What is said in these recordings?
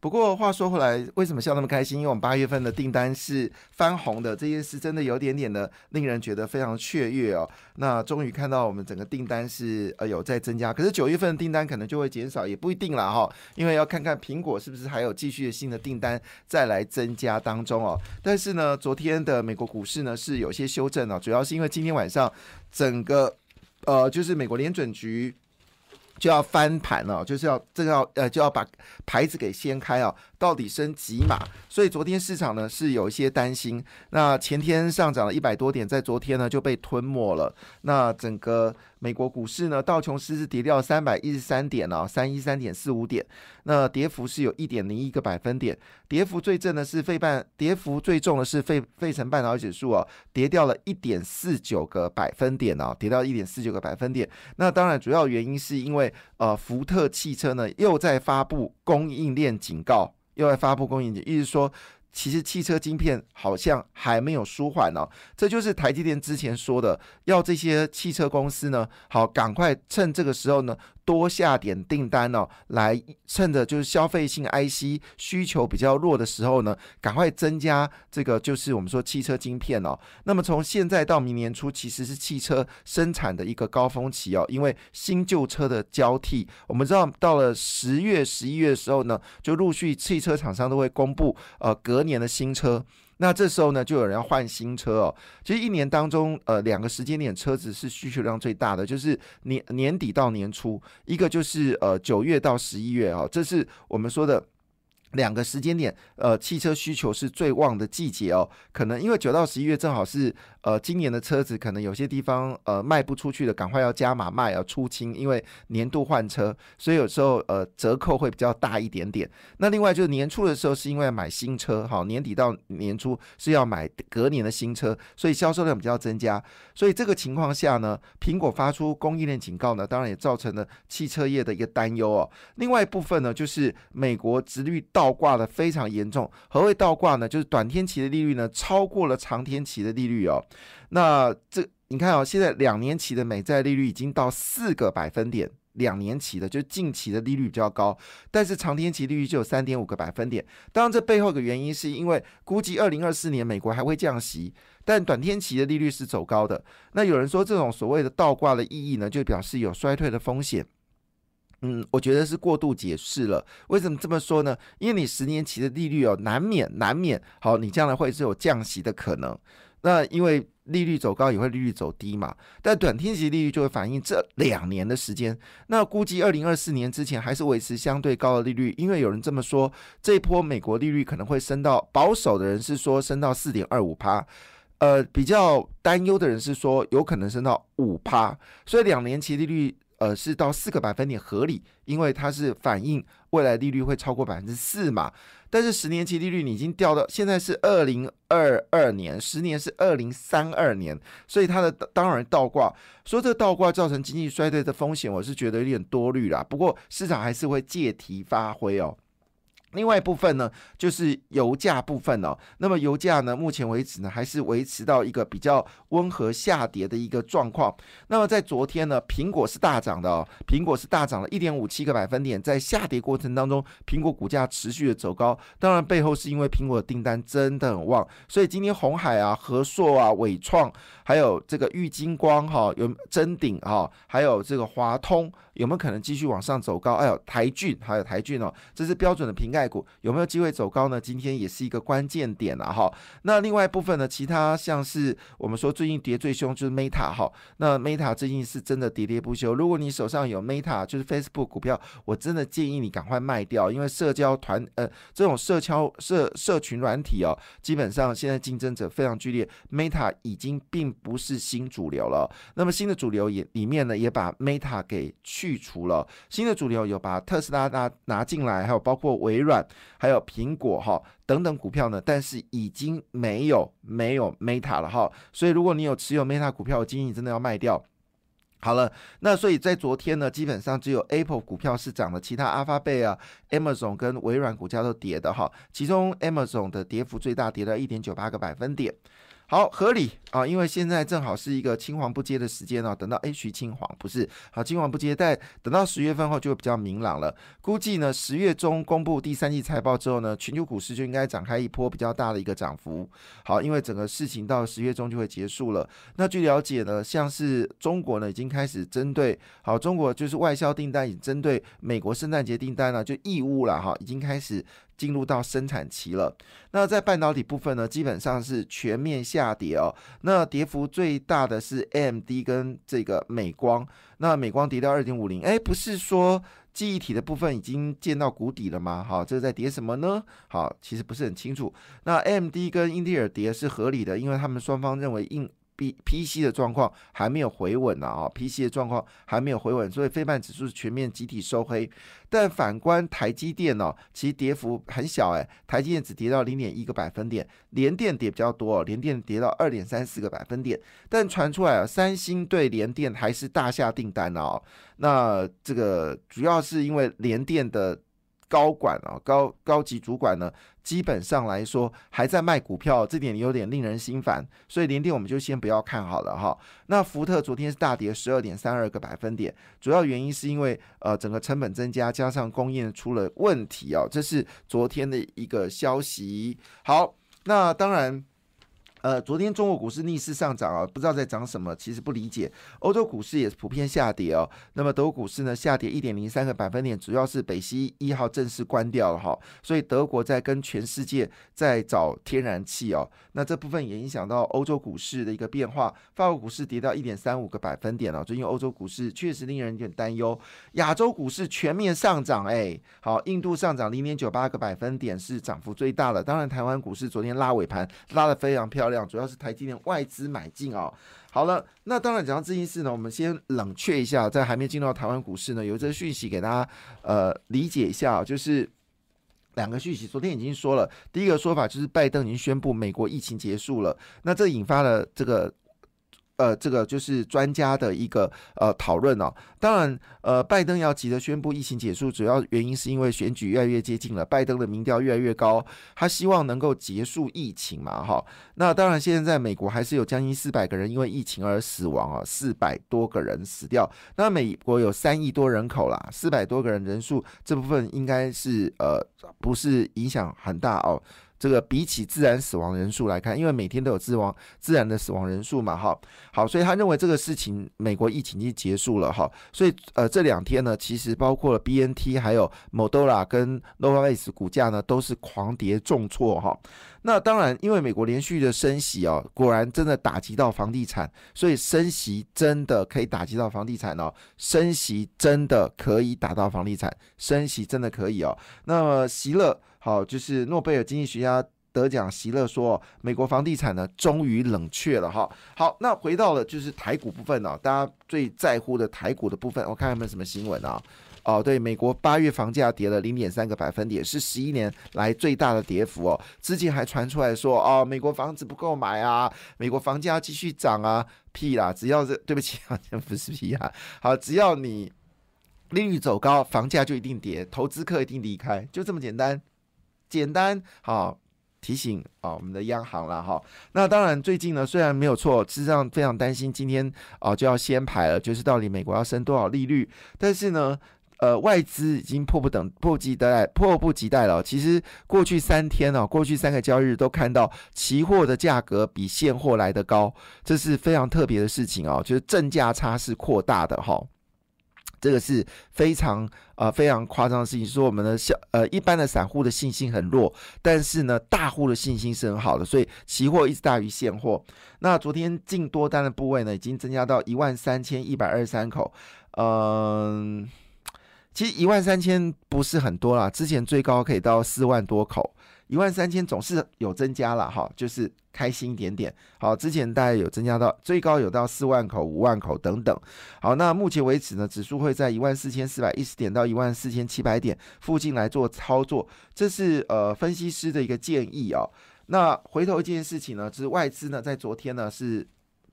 不过话说回来，为什么笑那么开心？因为我们八月份的订单是翻红的，这件事真的有点点的令人觉得非常雀跃哦。那终于看到我们整个订单是呃有在增加，可是九月份的订单可能就会减少，也不一定了哈，因为要看看苹果是不是还有继续的新的订单再来增加当中哦。但是呢，昨天的美国股市呢是有些修正哦，主要是因为今天晚上整个呃就是美国联准局。就要翻盘了，就是要这个要呃就要把牌子给掀开啊，到底升几码？所以昨天市场呢是有一些担心。那前天上涨了一百多点，在昨天呢就被吞没了。那整个。美国股市呢，道琼斯是跌掉三百一十三点哦，三一三点四五点，那跌幅是有一点零一个百分点。跌幅最正的是费半，跌幅最重的是费费城半导体指数哦，跌掉了一点四九个百分点哦，跌到一点四九个百分点。那当然主要原因是因为呃，福特汽车呢又在发布供应链警告，又要发布供应链，意思说。其实汽车晶片好像还没有舒缓呢，这就是台积电之前说的，要这些汽车公司呢，好赶快趁这个时候呢。多下点订单哦，来趁着就是消费性 IC 需求比较弱的时候呢，赶快增加这个就是我们说汽车晶片哦。那么从现在到明年初，其实是汽车生产的一个高峰期哦，因为新旧车的交替，我们知道到了十月、十一月的时候呢，就陆续汽车厂商都会公布呃隔年的新车。那这时候呢，就有人要换新车哦。其实一年当中，呃，两个时间点车子是需求量最大的，就是年年底到年初，一个就是呃九月到十一月哦，这是我们说的。两个时间点，呃，汽车需求是最旺的季节哦。可能因为九到十一月正好是呃今年的车子，可能有些地方呃卖不出去的，赶快要加码卖，要出清，因为年度换车，所以有时候呃折扣会比较大一点点。那另外就是年初的时候，是因为买新车，好，年底到年初是要买隔年的新车，所以销售量比较增加。所以这个情况下呢，苹果发出供应链警告呢，当然也造成了汽车业的一个担忧哦。另外一部分呢，就是美国直率。倒挂的非常严重。何谓倒挂呢？就是短天期的利率呢超过了长天期的利率哦。那这你看哦，现在两年期的美债利率已经到四个百分点，两年期的就近期的利率比较高，但是长天期利率就有三点五个百分点。当然，这背后的原因是因为估计二零二四年美国还会降息，但短天期的利率是走高的。那有人说这种所谓的倒挂的意义呢，就表示有衰退的风险。嗯，我觉得是过度解释了。为什么这么说呢？因为你十年期的利率哦，难免难免，好，你将来会是有降息的可能。那因为利率走高也会利率走低嘛，但短天期利率就会反映这两年的时间。那估计二零二四年之前还是维持相对高的利率，因为有人这么说，这一波美国利率可能会升到保守的人是说升到四点二五趴，呃，比较担忧的人是说有可能升到五趴，所以两年期利率。呃，是到四个百分点合理，因为它是反映未来利率会超过百分之四嘛。但是十年期利率你已经掉到现在是二零二二年，十年是二零三二年，所以它的当然倒挂，说这倒挂造成经济衰退的风险，我是觉得有点多虑啦。不过市场还是会借题发挥哦。另外一部分呢，就是油价部分哦。那么油价呢，目前为止呢，还是维持到一个比较温和下跌的一个状况。那么在昨天呢，苹果是大涨的哦，苹果是大涨了一点五七个百分点。在下跌过程当中，苹果股价持续的走高。当然背后是因为苹果的订单真的很旺，所以今天红海啊、和硕啊、伟创，还有这个玉金光哈、有真鼎哈，还有这个华通。有没有可能继续往上走高？哎呦，台骏还有台骏哦，这是标准的瓶盖股，有没有机会走高呢？今天也是一个关键点了哈。那另外一部分呢，其他像是我们说最近跌最凶就是 Meta 哈，那 Meta 最近是真的喋喋不休。如果你手上有 Meta 就是 Facebook 股票，我真的建议你赶快卖掉，因为社交团呃这种社交社社群软体哦，基本上现在竞争者非常剧烈，Meta 已经并不是新主流了。那么新的主流也里面呢，也把 Meta 给。去除了新的主流，有把特斯拉拿拿进来，还有包括微软，还有苹果哈等等股票呢，但是已经没有没有 Meta 了哈，所以如果你有持有 Meta 股票，我建议你真的要卖掉。好了，那所以在昨天呢，基本上只有 Apple 股票是涨的，其他阿发贝啊、Amazon 跟微软股价都跌的哈。其中 Amazon 的跌幅最大，跌了一点九八个百分点。好，合理啊，因为现在正好是一个青黄不接的时间哦。等到 H 徐青黄不是好，青黄不接，但等到十月份后就会比较明朗了。估计呢，十月中公布第三季财报之后呢，全球股市就应该展开一波比较大的一个涨幅。好，因为整个事情到十月中就会结束了。那据了解呢，像是中国呢，已经开始针对好中国就是外销订单，已针对美国圣诞节订单呢，就义乌了哈，已经开始。进入到生产期了。那在半导体部分呢，基本上是全面下跌哦。那跌幅最大的是 AMD 跟这个美光。那美光跌到二点五零，哎，不是说记忆体的部分已经见到谷底了吗？好，这是在跌什么呢？好，其实不是很清楚。那 M D 跟英特尔跌是合理的，因为他们双方认为硬。B P C 的状况还没有回稳呢啊，P C 的状况还没有回稳，所以非半指数全面集体收黑。但反观台积电呢，其实跌幅很小哎，台积电只跌到零点一个百分点，联电跌比较多哦，联电跌到二点三四个百分点。但传出来啊，三星对联电还是大下订单哦。那这个主要是因为联电的。高管啊，高高级主管呢，基本上来说还在卖股票，这点有点令人心烦。所以联电我们就先不要看好了哈。那福特昨天是大跌十二点三二个百分点，主要原因是因为呃整个成本增加，加上供应出了问题哦，这是昨天的一个消息。好，那当然。呃，昨天中国股市逆势上涨啊，不知道在涨什么，其实不理解。欧洲股市也是普遍下跌哦。那么德国股市呢，下跌一点零三个百分点，主要是北溪一号正式关掉了哈，所以德国在跟全世界在找天然气哦。那这部分也影响到欧洲股市的一个变化，法国股市跌到一点三五个百分点了。最近欧洲股市确实令人有点担忧。亚洲股市全面上涨，哎，好，印度上涨零点九八个百分点，是涨幅最大的。当然，台湾股市昨天拉尾盘拉得非常漂亮。主要是台积电外资买进啊。好了，那当然讲到这件事呢，我们先冷却一下，在还没进入到台湾股市呢，有这个讯息给大家呃理解一下，就是两个讯息。昨天已经说了，第一个说法就是拜登已经宣布美国疫情结束了，那这引发了这个。呃，这个就是专家的一个呃讨论哦。当然，呃，拜登要急着宣布疫情结束，主要原因是因为选举越来越接近了，拜登的民调越来越高，他希望能够结束疫情嘛，哈。那当然，现在在美国还是有将近四百个人因为疫情而死亡啊，四百多个人死掉。那美国有三亿多人口啦，四百多个人人数这部分应该是呃不是影响很大哦。这个比起自然死亡人数来看，因为每天都有自亡自然的死亡人数嘛，哈，好，所以他认为这个事情美国疫情已经结束了，哈，所以呃这两天呢，其实包括了 B N T 还有 Moderna 跟 Novavax 股价呢都是狂跌重挫，哈，那当然因为美国连续的升息哦，果然真的打击到房地产，所以升息真的可以打击到房地产哦，升息真的可以打到房地产，升息真的可以哦，那么席勒。好，就是诺贝尔经济学家得奖席勒说，美国房地产呢终于冷却了哈。好，那回到了就是台股部分呢，大家最在乎的台股的部分，我看有没有什么新闻啊？哦，对，美国八月房价跌了零点三个百分点，是十一年来最大的跌幅哦。之前还传出来说，哦，美国房子不够买啊，美国房价继续涨啊，屁啦！只要是对不起啊，这不是屁啊。好，只要你利率走高，房价就一定跌，投资客一定离开，就这么简单。简单好提醒啊，我们的央行了哈。那当然，最近呢虽然没有错，事实上非常担心今天啊就要先排了，就是到底美国要升多少利率。但是呢，呃，外资已经迫不等迫不及待迫不及待了。其实过去三天呢，过去三个交易日都看到期货的价格比现货来的高，这是非常特别的事情哦，就是正价差是扩大的哈。这个是非常呃非常夸张的事情，说我们的小呃一般的散户的信心很弱，但是呢大户的信心是很好的，所以期货一直大于现货。那昨天进多单的部位呢，已经增加到一万三千一百二十三口，嗯，其实一万三千不是很多啦，之前最高可以到四万多口。一万三千总是有增加了哈，就是开心一点点。好，之前大概有增加到最高有到四万口、五万口等等。好，那目前为止呢，指数会在一万四千四百一十点到一万四千七百点附近来做操作，这是呃分析师的一个建议哦。那回头一件事情呢，就是外资呢在昨天呢是。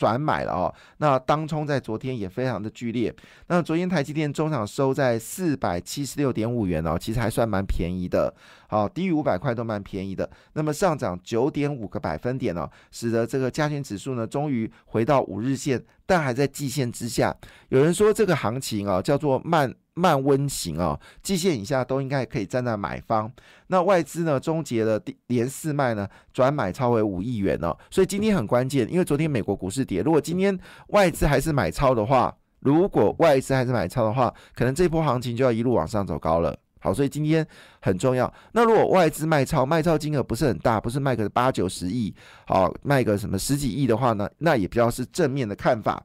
转买了哦。那当冲在昨天也非常的剧烈。那昨天台积电中场收在四百七十六点五元哦，其实还算蛮便宜的，好低于五百块都蛮便宜的。那么上涨九点五个百分点哦，使得这个加权指数呢终于回到五日线，但还在季线之下。有人说这个行情啊叫做慢。慢温型啊，季线以下都应该可以站在买方。那外资呢，终结了连四卖呢，转买超为五亿元哦。所以今天很关键，因为昨天美国股市跌，如果今天外资还是买超的话，如果外资还是买超的话，可能这波行情就要一路往上走高了。好，所以今天很重要。那如果外资卖超，卖超金额不是很大，不是卖个八九十亿，好，卖个什么十几亿的话呢，那也比较是正面的看法。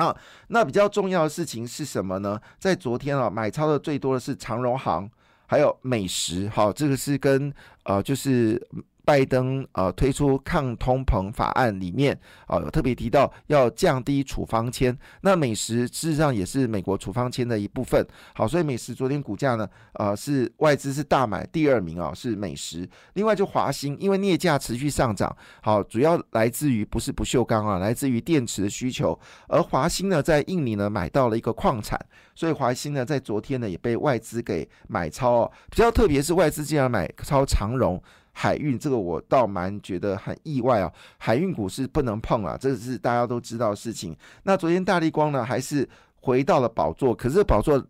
啊，那比较重要的事情是什么呢？在昨天啊，买超的最多的是长荣行，还有美食。好，这个是跟呃，就是。拜登呃推出抗通膨法案里面啊有特别提到要降低处方签，那美食事实上也是美国处方签的一部分。好，所以美食昨天股价呢呃是外资是大买，第二名啊是美食。另外就华兴，因为镍价持续上涨，好主要来自于不是不锈钢啊，来自于电池的需求。而华兴呢在印尼呢买到了一个矿产，所以华兴呢在昨天呢也被外资给买超哦。比较特别是外资竟然买超长荣。海运这个我倒蛮觉得很意外啊，海运股是不能碰啊，这是大家都知道的事情。那昨天大力光呢，还是回到了宝座，可是宝座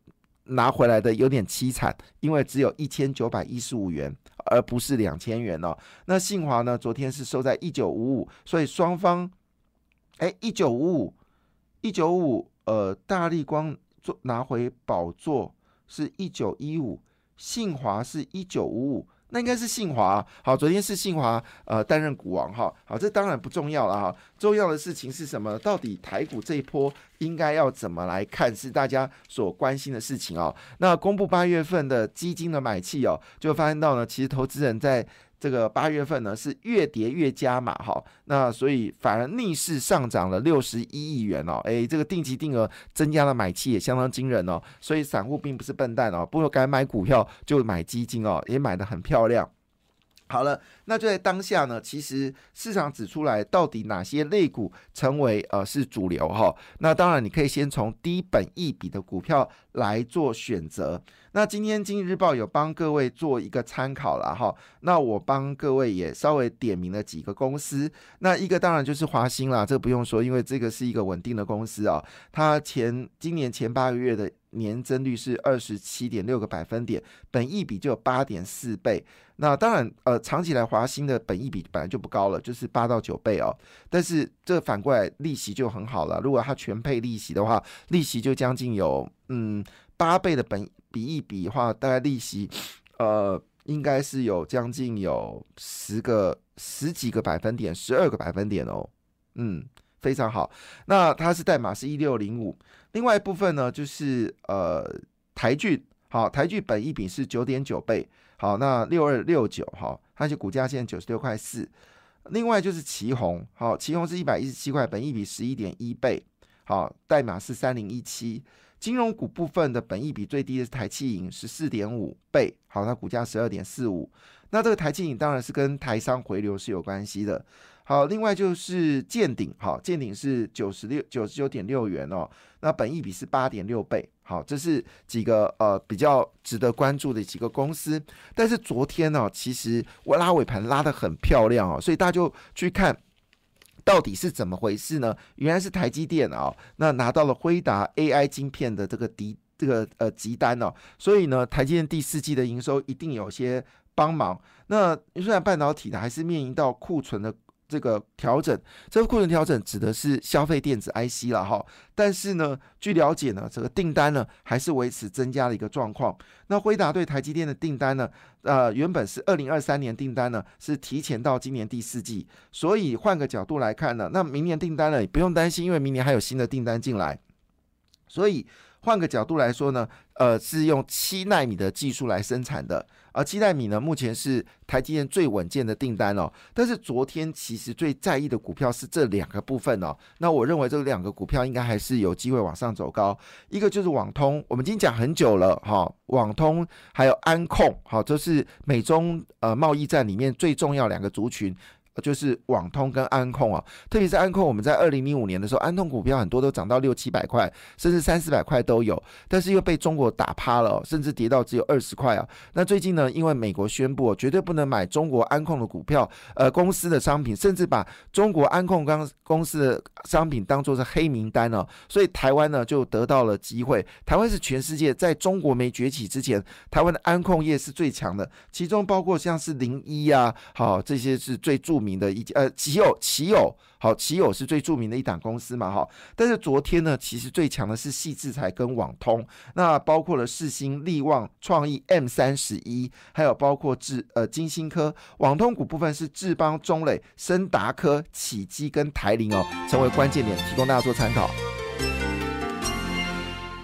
拿回来的有点凄惨，因为只有一千九百一十五元，而不是两千元哦。那信华呢，昨天是收在一九五五，所以双方，哎，一九五五，一九五，呃，大力光做拿回宝座是一九一五，信华是一九五五。那应该是信华，好，昨天是信华呃担任股王哈，好，这当然不重要了哈，重要的事情是什么？到底台股这一波应该要怎么来看？是大家所关心的事情哦。那公布八月份的基金的买气哦，就发现到呢，其实投资人在。这个八月份呢是越跌越加嘛哈，那所以反而逆势上涨了六十一亿元哦，哎，这个定期定额增加了买气也相当惊人哦，所以散户并不是笨蛋哦，不如该买股票就买基金哦，也买的很漂亮。好了，那就在当下呢。其实市场指出来，到底哪些类股成为呃是主流哈？那当然，你可以先从低本益比的股票来做选择。那今天《经济日报》有帮各位做一个参考了哈。那我帮各位也稍微点名了几个公司。那一个当然就是华兴啦，这不用说，因为这个是一个稳定的公司啊。它前今年前八个月的。年增率是二十七点六个百分点，本益比就有八点四倍。那当然，呃，长期来华兴的本益比本来就不高了，就是八到九倍哦。但是这反过来利息就很好了。如果它全配利息的话，利息就将近有嗯八倍的本比一比的话，大概利息呃应该是有将近有十个十几个百分点，十二个百分点哦。嗯。非常好，那它是代码是一六零五，另外一部分呢就是呃台骏，好台骏本一比是九点九倍，好那六二六九哈，它就股价现在九十六块四，另外就是旗宏，好旗宏是一百一十七块，本一比十一点一倍，好代码是三零一七。金融股部分的本益比最低的是台气银十四点五倍，好，它股价十二点四五。那这个台气银当然是跟台商回流是有关系的。好，另外就是建鼎，好，建鼎是九十六九十九点六元哦，那本益比是八点六倍。好，这是几个呃比较值得关注的几个公司。但是昨天呢，其实我拉尾盘拉的很漂亮哦，所以大家就去看。到底是怎么回事呢？原来是台积电啊，那拿到了辉达 AI 晶片的这个敌这个呃急单哦，所以呢，台积电第四季的营收一定有些帮忙。那虽然半导体呢还是面临到库存的。这个调整，这个库存调整指的是消费电子 IC 了哈，但是呢，据了解呢，这个订单呢还是维持增加的一个状况。那辉达对台积电的订单呢，呃，原本是二零二三年订单呢，是提前到今年第四季，所以换个角度来看呢，那明年订单呢也不用担心，因为明年还有新的订单进来，所以。换个角度来说呢，呃，是用七纳米的技术来生产的，而七纳米呢，目前是台积电最稳健的订单哦。但是昨天其实最在意的股票是这两个部分哦。那我认为这两个股票应该还是有机会往上走高。一个就是网通，我们已经讲很久了哈，网通还有安控，好，这是美中呃贸易战里面最重要两个族群。就是网通跟安控啊，特别是安控，我们在二零零五年的时候，安控股票很多都涨到六七百块，甚至三四百块都有，但是又被中国打趴了，甚至跌到只有二十块啊。那最近呢，因为美国宣布绝对不能买中国安控的股票，呃，公司的商品，甚至把中国安控刚公司的商品当做是黑名单哦，所以台湾呢就得到了机会。台湾是全世界在中国没崛起之前，台湾的安控业是最强的，其中包括像是零一啊，好这些是最著名的一呃奇友奇友。好，奇友是最著名的一档公司嘛，哈。但是昨天呢，其实最强的是细制才跟网通，那包括了世新、力旺、创意、M 三十一，还有包括智呃金星科。网通股部分是智邦、中磊、森达科、启基跟台铃哦，成为关键点，提供大家做参考。